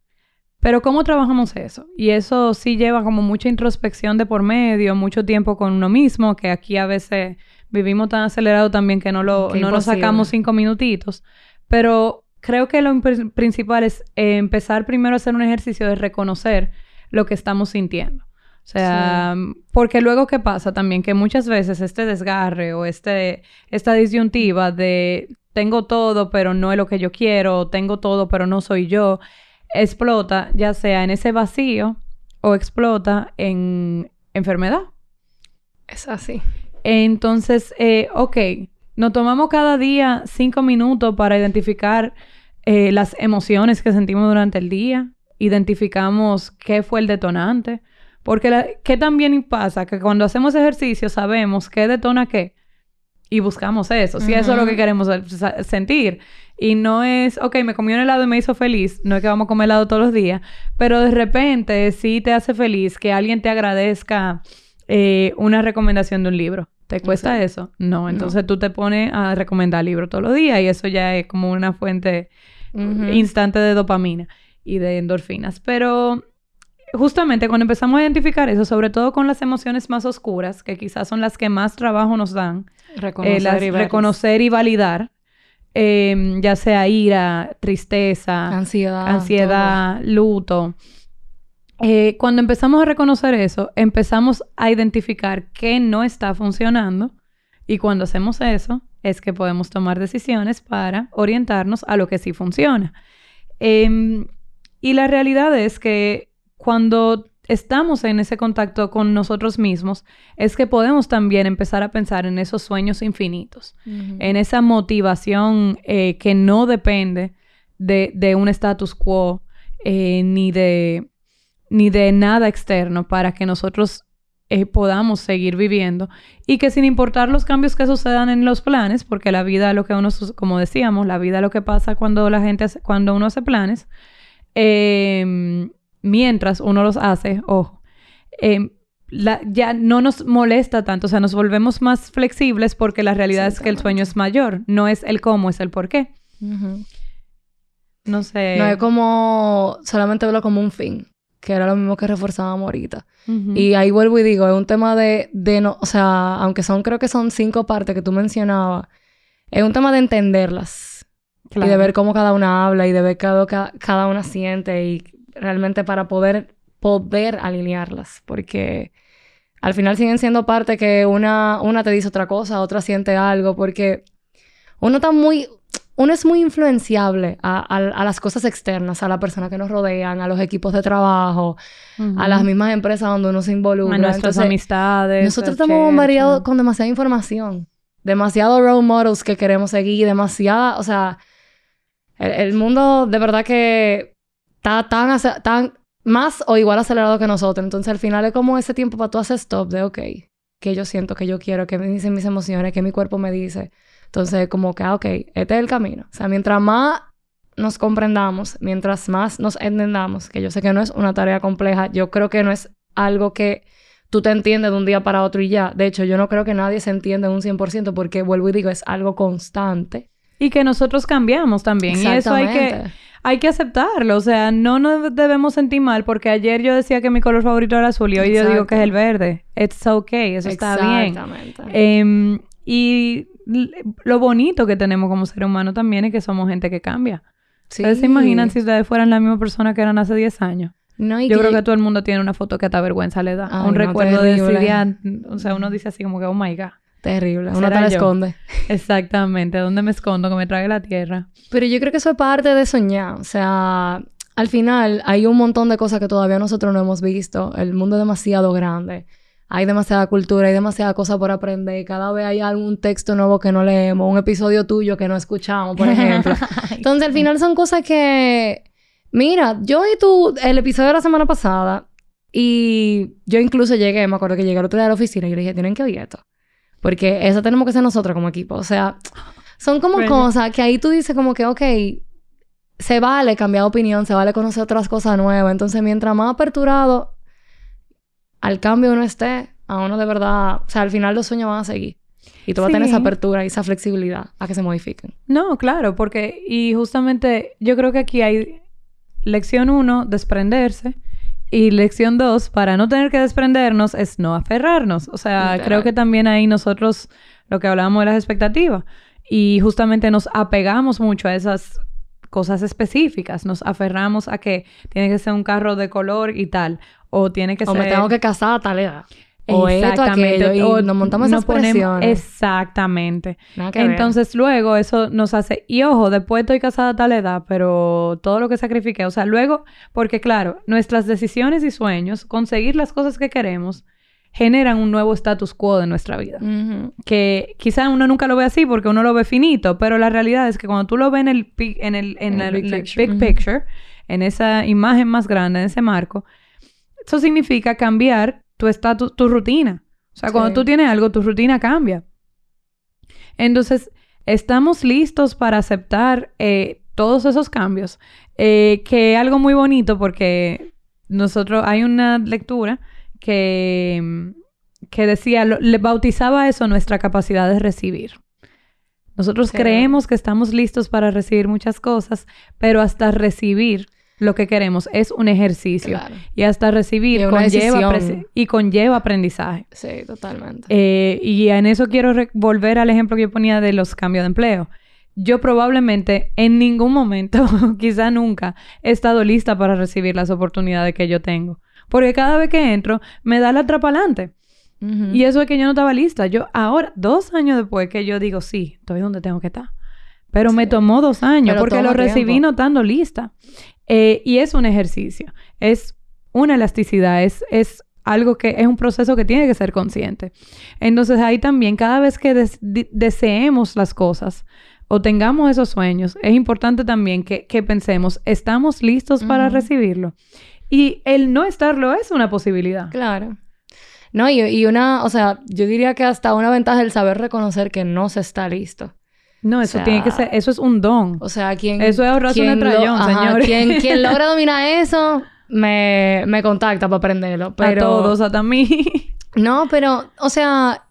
Pero ¿cómo trabajamos eso? Y eso sí lleva como mucha introspección de por medio, mucho tiempo con uno mismo, que aquí a veces vivimos tan acelerado también que no, lo, Qué no imposible. sacamos cinco minutitos. Pero creo que lo principal es eh, empezar primero a hacer un ejercicio de reconocer lo que estamos sintiendo. O sea, porque luego qué pasa también que muchas veces este desgarre o este esta disyuntiva de tengo todo pero no es lo que yo quiero, tengo todo pero no soy yo, explota ya sea en ese vacío o explota en enfermedad. Es así. Entonces, eh, ok, nos tomamos cada día cinco minutos para identificar eh, las emociones que sentimos durante el día, identificamos qué fue el detonante, porque la- qué también pasa que cuando hacemos ejercicio sabemos qué detona qué y buscamos eso, si eso es lo que queremos sentir. Y no es, ok, me comí un helado y me hizo feliz, no es que vamos a comer helado todos los días, pero de repente sí te hace feliz que alguien te agradezca eh, una recomendación de un libro. ¿Te cuesta eso? No, entonces tú te pones a recomendar libros todos los días y eso ya es como una fuente Ujú. instante de dopamina y de endorfinas. Pero justamente cuando empezamos a identificar eso, sobre todo con las emociones más oscuras, que quizás son las que más trabajo nos dan, Reconocer eh, las- y reconocer y validar, eh, ya sea ira, tristeza, Ansiedad. ansiedad, luto. Eh, cuando empezamos a reconocer eso, empezamos a identificar qué no está funcionando y cuando hacemos eso es que podemos tomar decisiones para orientarnos a lo que sí funciona. Em, y la realidad es que cuando estamos en ese contacto con nosotros mismos, es que podemos también empezar a pensar en esos sueños infinitos en esa motivación eh, que no depende de, de un status quo eh, ni, de, ni de nada externo para que nosotros eh, podamos seguir viviendo. Y que sin importar los cambios que sucedan en los planes, porque la vida, lo que uno, como decíamos, la vida lo que pasa cuando la gente hace- cuando uno hace planes, eh, mientras uno los hace, ojo, eh, la- ya no nos molesta tanto, o sea, nos volvemos más flexibles porque la realidad es que el sueño es mayor, no es el cómo, es el por qué. No sé. No es como solamente verlo como un fin, que era lo mismo que reforzábamos ahorita. Ujú. Y ahí vuelvo y digo, es un tema de, de no, o sea, aunque son, creo que son cinco partes que tú mencionabas, es un tema de entenderlas y Claro. de ver cómo cada una habla y de ver cada, ca- cada una siente y realmente para poder, poder alinearlas, porque al final siguen siendo parte que una, una te dice otra cosa, otra siente algo, porque uno está muy, uno es muy influenciable a, a- a las cosas externas, a las personas que nos rodean, a los equipos de trabajo, Ujú. a las mismas empresas donde uno se involucra. a nuestras Entonces, amistades. nosotros estamos bombardeados con demasiada información, demasiado role models que queremos seguir, demasiada, o sea, el, el mundo de verdad que está tan, tan más o igual acelerado que nosotros. Entonces al final es como ese tiempo para tú hacer stop de, ok, que yo siento, que yo quiero, que me dicen mis emociones, que mi cuerpo me dice. Entonces como que, ah, ok, este es el camino. O sea, mientras más nos comprendamos, mientras más nos entendamos, que yo sé que no es una tarea compleja, yo creo que no es algo que tú te entiendes de un día para otro y ya. De hecho, yo no creo que nadie se entienda en un 100% porque, vuelvo y digo, es algo constante. Y que nosotros cambiamos también. Y eso hay que, hay que aceptarlo. O sea, no nos debemos sentir mal porque ayer yo decía que mi color favorito era azul y hoy yo digo que es el verde. It's okay. Eso está bien. Exactamente. Em, y lo bonito que tenemos como ser humano también es que somos gente que cambia. Sí. ¿Ustedes se imaginan si ustedes fueran la misma persona que eran hace 10 años? No, y Yo creo que todo el mundo tiene una foto que hasta vergüenza le da. Ay, un no, recuerdo de ese día. O sea, uno dice así como que, oh my God. Terrible. Uno ¿Será te la esconde. Exactamente. ¿Dónde me escondo? Que me trague la tierra. Pero yo creo que eso es parte de soñar. O sea, al final hay un montón de cosas que todavía nosotros no hemos visto. El mundo es demasiado grande. Hay demasiada cultura, hay demasiada cosa por aprender. Cada vez hay algún texto nuevo que no leemos, un episodio tuyo que no escuchamos, por ejemplo. Entonces, al final son cosas que... Mira, yo y tú, el episodio de la semana pasada, y yo incluso llegué, me acuerdo que llegué el otro día a la oficina y yo le dije, tienen que oír esto. Porque eso tenemos que ser nosotros como equipo. O sea, son como Bueno. cosas que ahí tú dices como que, ok, se vale cambiar de opinión, se vale conocer otras cosas nuevas. Entonces, mientras más aperturado al cambio uno esté, a uno de verdad, o sea, al final los sueños van a seguir. Y tú vas a tener Sí. esa apertura y esa flexibilidad a que se modifiquen. No, claro, porque, y justamente yo creo que aquí hay lección uno, desprenderse, y lección dos, para no tener que desprendernos, es no aferrarnos. O sea, Literal. creo que también ahí nosotros, lo que hablábamos de las expectativas, y justamente nos apegamos mucho a esas cosas específicas, nos aferramos a que tiene que ser un carro de color y tal, o tiene que O ser... me tengo que casar a tal edad. O esto, aquello. Y o nos montamos esas nos ponemos- presiones. Exactamente. Ver. Entonces luego eso nos hace, y ojo, después estoy casada a tal edad, pero todo lo que sacrifiqué, o sea, luego, porque claro, nuestras decisiones y sueños, conseguir las cosas que queremos, generan un nuevo status quo de nuestra vida. Que quizá uno nunca lo ve así porque uno lo ve finito, pero la realidad es que cuando tú lo ves en el, en el, en En el- el big picture. big picture, en esa imagen más grande, en ese marco, eso significa cambiar tu estatus, tu rutina. O sea, cuando tú tienes algo, tu rutina cambia. Entonces, estamos listos para aceptar eh, todos esos cambios. Eh, que es algo muy bonito porque nosotros, hay una lectura que, que decía, lo- le bautizaba eso nuestra capacidad de recibir. Nosotros Sí. creemos que estamos listos para recibir muchas cosas, pero hasta recibir lo que queremos es un ejercicio. Claro. Y hasta recibir Y conlleva, y conlleva aprendizaje. Sí, totalmente. Eh, y en eso quiero volver al ejemplo que yo ponía de los cambios de empleo. Yo probablemente en ningún momento, quizá nunca, he estado lista para recibir las oportunidades que yo tengo. Porque cada vez que entro, me da la atrapalante. Ujú. Y eso es que yo no estaba lista. Yo ahora, dos años después que yo digo, sí, estoy donde tengo que estar. Pero me tomó dos años Pero porque lo recibí tiempo. no estando lista. Eh, y es un ejercicio. Es una elasticidad. Es, es algo que es un proceso que tiene que ser consciente. Entonces ahí también, cada vez que des- deseemos las cosas o tengamos esos sueños, es importante también que, que pensemos, ¿estamos listos para recibirlo? Y el no estarlo es una posibilidad. Claro. No, y, y una, o sea, yo diría que hasta una ventaja el saber reconocer que no se está listo. No, eso O sea, tiene que ser, eso es un don. O sea, quien... Eso es ahorrarse un ajá, señores. Quien, quien logra dominar eso, me, me contacta para aprenderlo. Pero... A todos, hasta a mí. No, pero, o sea,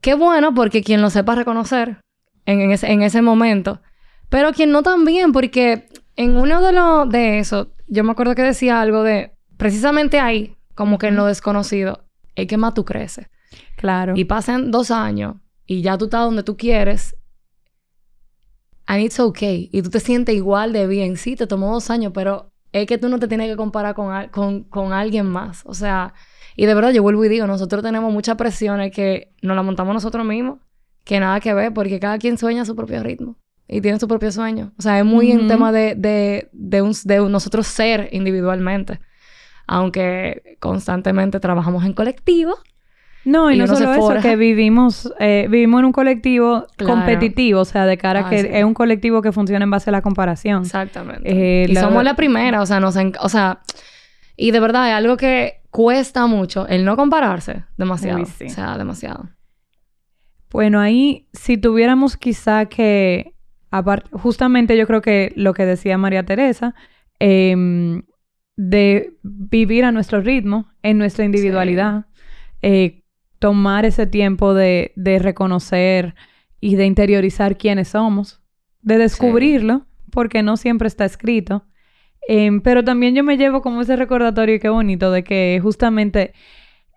qué bueno porque quien lo sepa reconocer en, en ese, en ese momento, pero quien no también, porque en uno de los de eso, yo me acuerdo que decía algo de, precisamente ahí, como que en lo desconocido, es que más tú creces. claro. Y pasan dos años y ya tú estás donde tú quieres. And it's okay. Y tú te sientes igual de bien. Sí, te tomó dos años, pero es que tú no te tienes que comparar con, con, con alguien más. O sea, y de verdad yo vuelvo y digo, nosotros tenemos muchas presiones que nos la montamos nosotros mismos, que nada que ver, porque cada quien sueña a su propio ritmo y tiene su propio sueño. O sea, es muy Ujú. tema de, de, de, un- de un- nosotros ser individualmente. Aunque constantemente trabajamos en colectivo, no, y, y no solo eso, forja. que vivimos, eh, vivimos en un colectivo Claro. competitivo, o sea, de cara a Ah, que sí. es un colectivo que funciona en base a la comparación. Exactamente. Eh, y la- somos la primera, o sea, nos o sea, y de verdad es algo que cuesta mucho el no compararse demasiado, Uy, sí. o sea, demasiado. Bueno, ahí, si tuviéramos quizá que, justamente yo creo que lo que decía María Teresa, em, de vivir a nuestro ritmo, en nuestra individualidad, eh, tomar ese tiempo de, de reconocer y de interiorizar quiénes somos, de descubrirlo, porque no siempre está escrito. Em, pero también yo me llevo como ese recordatorio, y qué bonito, de que justamente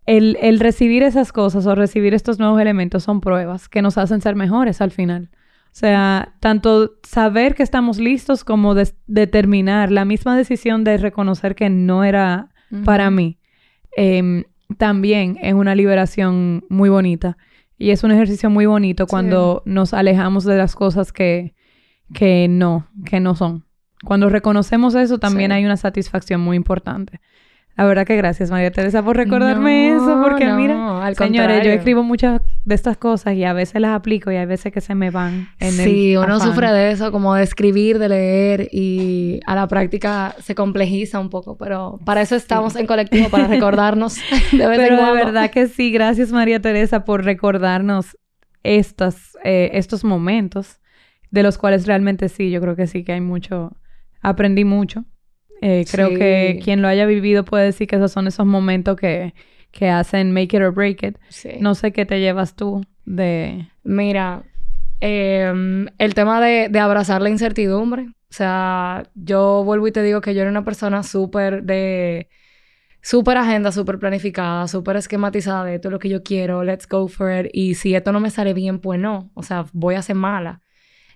el, el recibir esas cosas o recibir estos nuevos elementos son pruebas que nos hacen ser mejores al final. O sea, tanto saber que estamos listos como determinar la misma decisión de reconocer que no era para mí, em, también es una liberación muy bonita. Y es un ejercicio muy bonito cuando nos alejamos de las cosas que, que no, que no son. Cuando reconocemos eso, también Sí. hay una satisfacción muy importante. La verdad que gracias, María Teresa, por recordarme No, eso, porque no, mira, al señores, yo escribo muchas de estas cosas y a veces las aplico y hay veces que se me van en Sí, el uno afán. sufre de eso, como de escribir, de leer y a la práctica se complejiza un poco, pero para eso estamos en colectivo, para recordarnos de vez Pero en cuando. verdad que sí, gracias María Teresa por recordarnos estas, eh, estos momentos, de los cuales realmente sí, yo creo que sí que hay mucho, aprendí mucho. Eh, creo Sí. que quien lo haya vivido puede decir que esos son esos momentos que, que hacen make it or break it. Sí. No sé qué te llevas tú de... Mira, em, el tema de, de abrazar la incertidumbre. O sea, yo vuelvo y te digo que yo era una persona súper de... Súper agenda, súper planificada, súper esquematizada de esto es lo que yo quiero, let's go for it. Y si esto no me sale bien, pues no. O sea, voy a ser mala.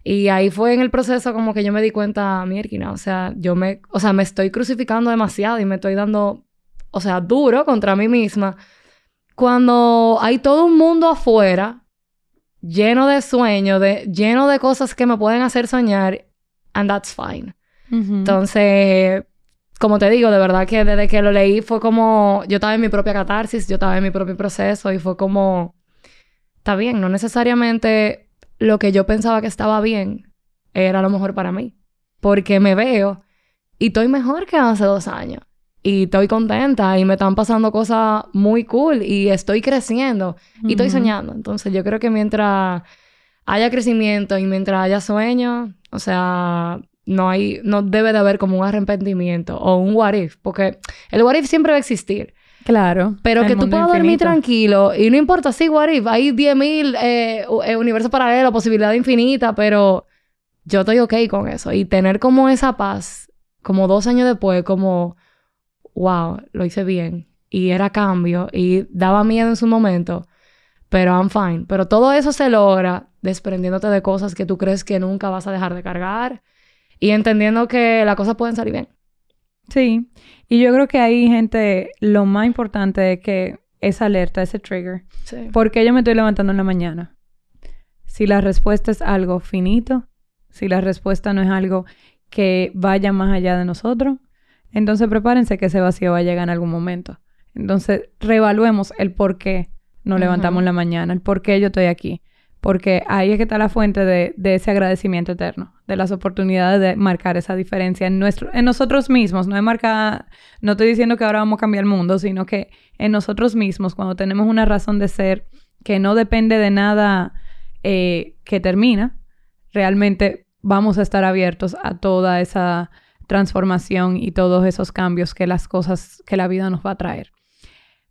Y ahí fue en el proceso como que yo me di cuenta, mierda, o sea, yo me, o sea, me estoy crucificando demasiado y me estoy dando, o sea, duro contra mí misma. Cuando hay todo un mundo afuera lleno de sueños, de, lleno de cosas que me pueden hacer soñar, and that's fine. Entonces, como te digo, de verdad que desde que lo leí fue como, yo estaba en mi propia catarsis, yo estaba en mi propio proceso y fue como, está bien, no necesariamente lo que yo pensaba que estaba bien era lo mejor para mí, porque me veo y estoy mejor que hace dos años. Y estoy contenta y me están pasando cosas muy cool y estoy creciendo y estoy soñando. Entonces yo creo que mientras haya crecimiento y mientras haya sueño, o sea, no hay, no debe de haber como un arrepentimiento o un what if, porque el what if siempre va a existir. Claro. Pero que tú puedas dormir tranquilo y no importa, sí, what if, hay 10.000 eh, eh, universos paralelos, posibilidad infinita, pero yo estoy ok con eso. Y tener como esa paz, como dos años después, como, wow, lo hice bien. Y era cambio y daba miedo en su momento, pero I'm fine. Pero todo eso se logra desprendiéndote de cosas que tú crees que nunca vas a dejar de cargar y entendiendo que las cosas pueden salir bien. Sí. Y yo creo que ahí, gente, lo más importante es que esa alerta, ese trigger. Sí. ¿Por qué yo me estoy levantando en la mañana? Si la respuesta es algo finito, si la respuesta no es algo que vaya más allá de nosotros, entonces prepárense que ese vacío va a llegar en algún momento. Entonces, reevaluemos el por qué nos levantamos en la mañana, el por qué yo estoy aquí. Porque ahí es que está la fuente de, ese agradecimiento eterno, de las oportunidades de marcar esa diferencia en, nuestro, en nosotros mismos. No es marcar, no estoy diciendo que ahora vamos a cambiar el mundo, sino que en nosotros mismos, cuando tenemos una razón de ser que no depende de nada eh, que termina, realmente vamos a estar abiertos a toda esa transformación y todos esos cambios que las cosas, que la vida nos va a traer.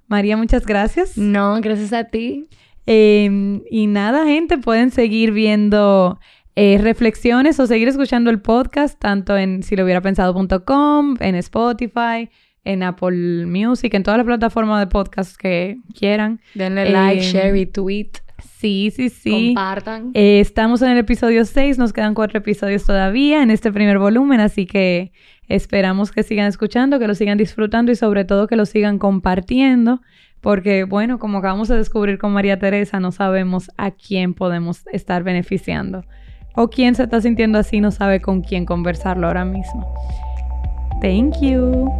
María, muchas gracias. No, gracias a ti. Eh, y nada, gente, pueden seguir viendo eh, reflexiones o seguir escuchando el podcast tanto en si lo hubiera pensado.com, en Spotify, en Apple Music, en todas las plataformas de podcast que quieran. Denle Eh, like, share y tweet. Sí, sí, sí. Compartan. Eh, estamos en el episodio 6, nos quedan cuatro episodios todavía en este primer volumen, así que esperamos que sigan escuchando, que lo sigan disfrutando y sobre todo que lo sigan compartiendo, porque bueno, como acabamos de descubrir con María Teresa, no sabemos a quién podemos estar beneficiando. O quién se está sintiendo así no sabe con quién conversarlo ahora mismo. Thank you.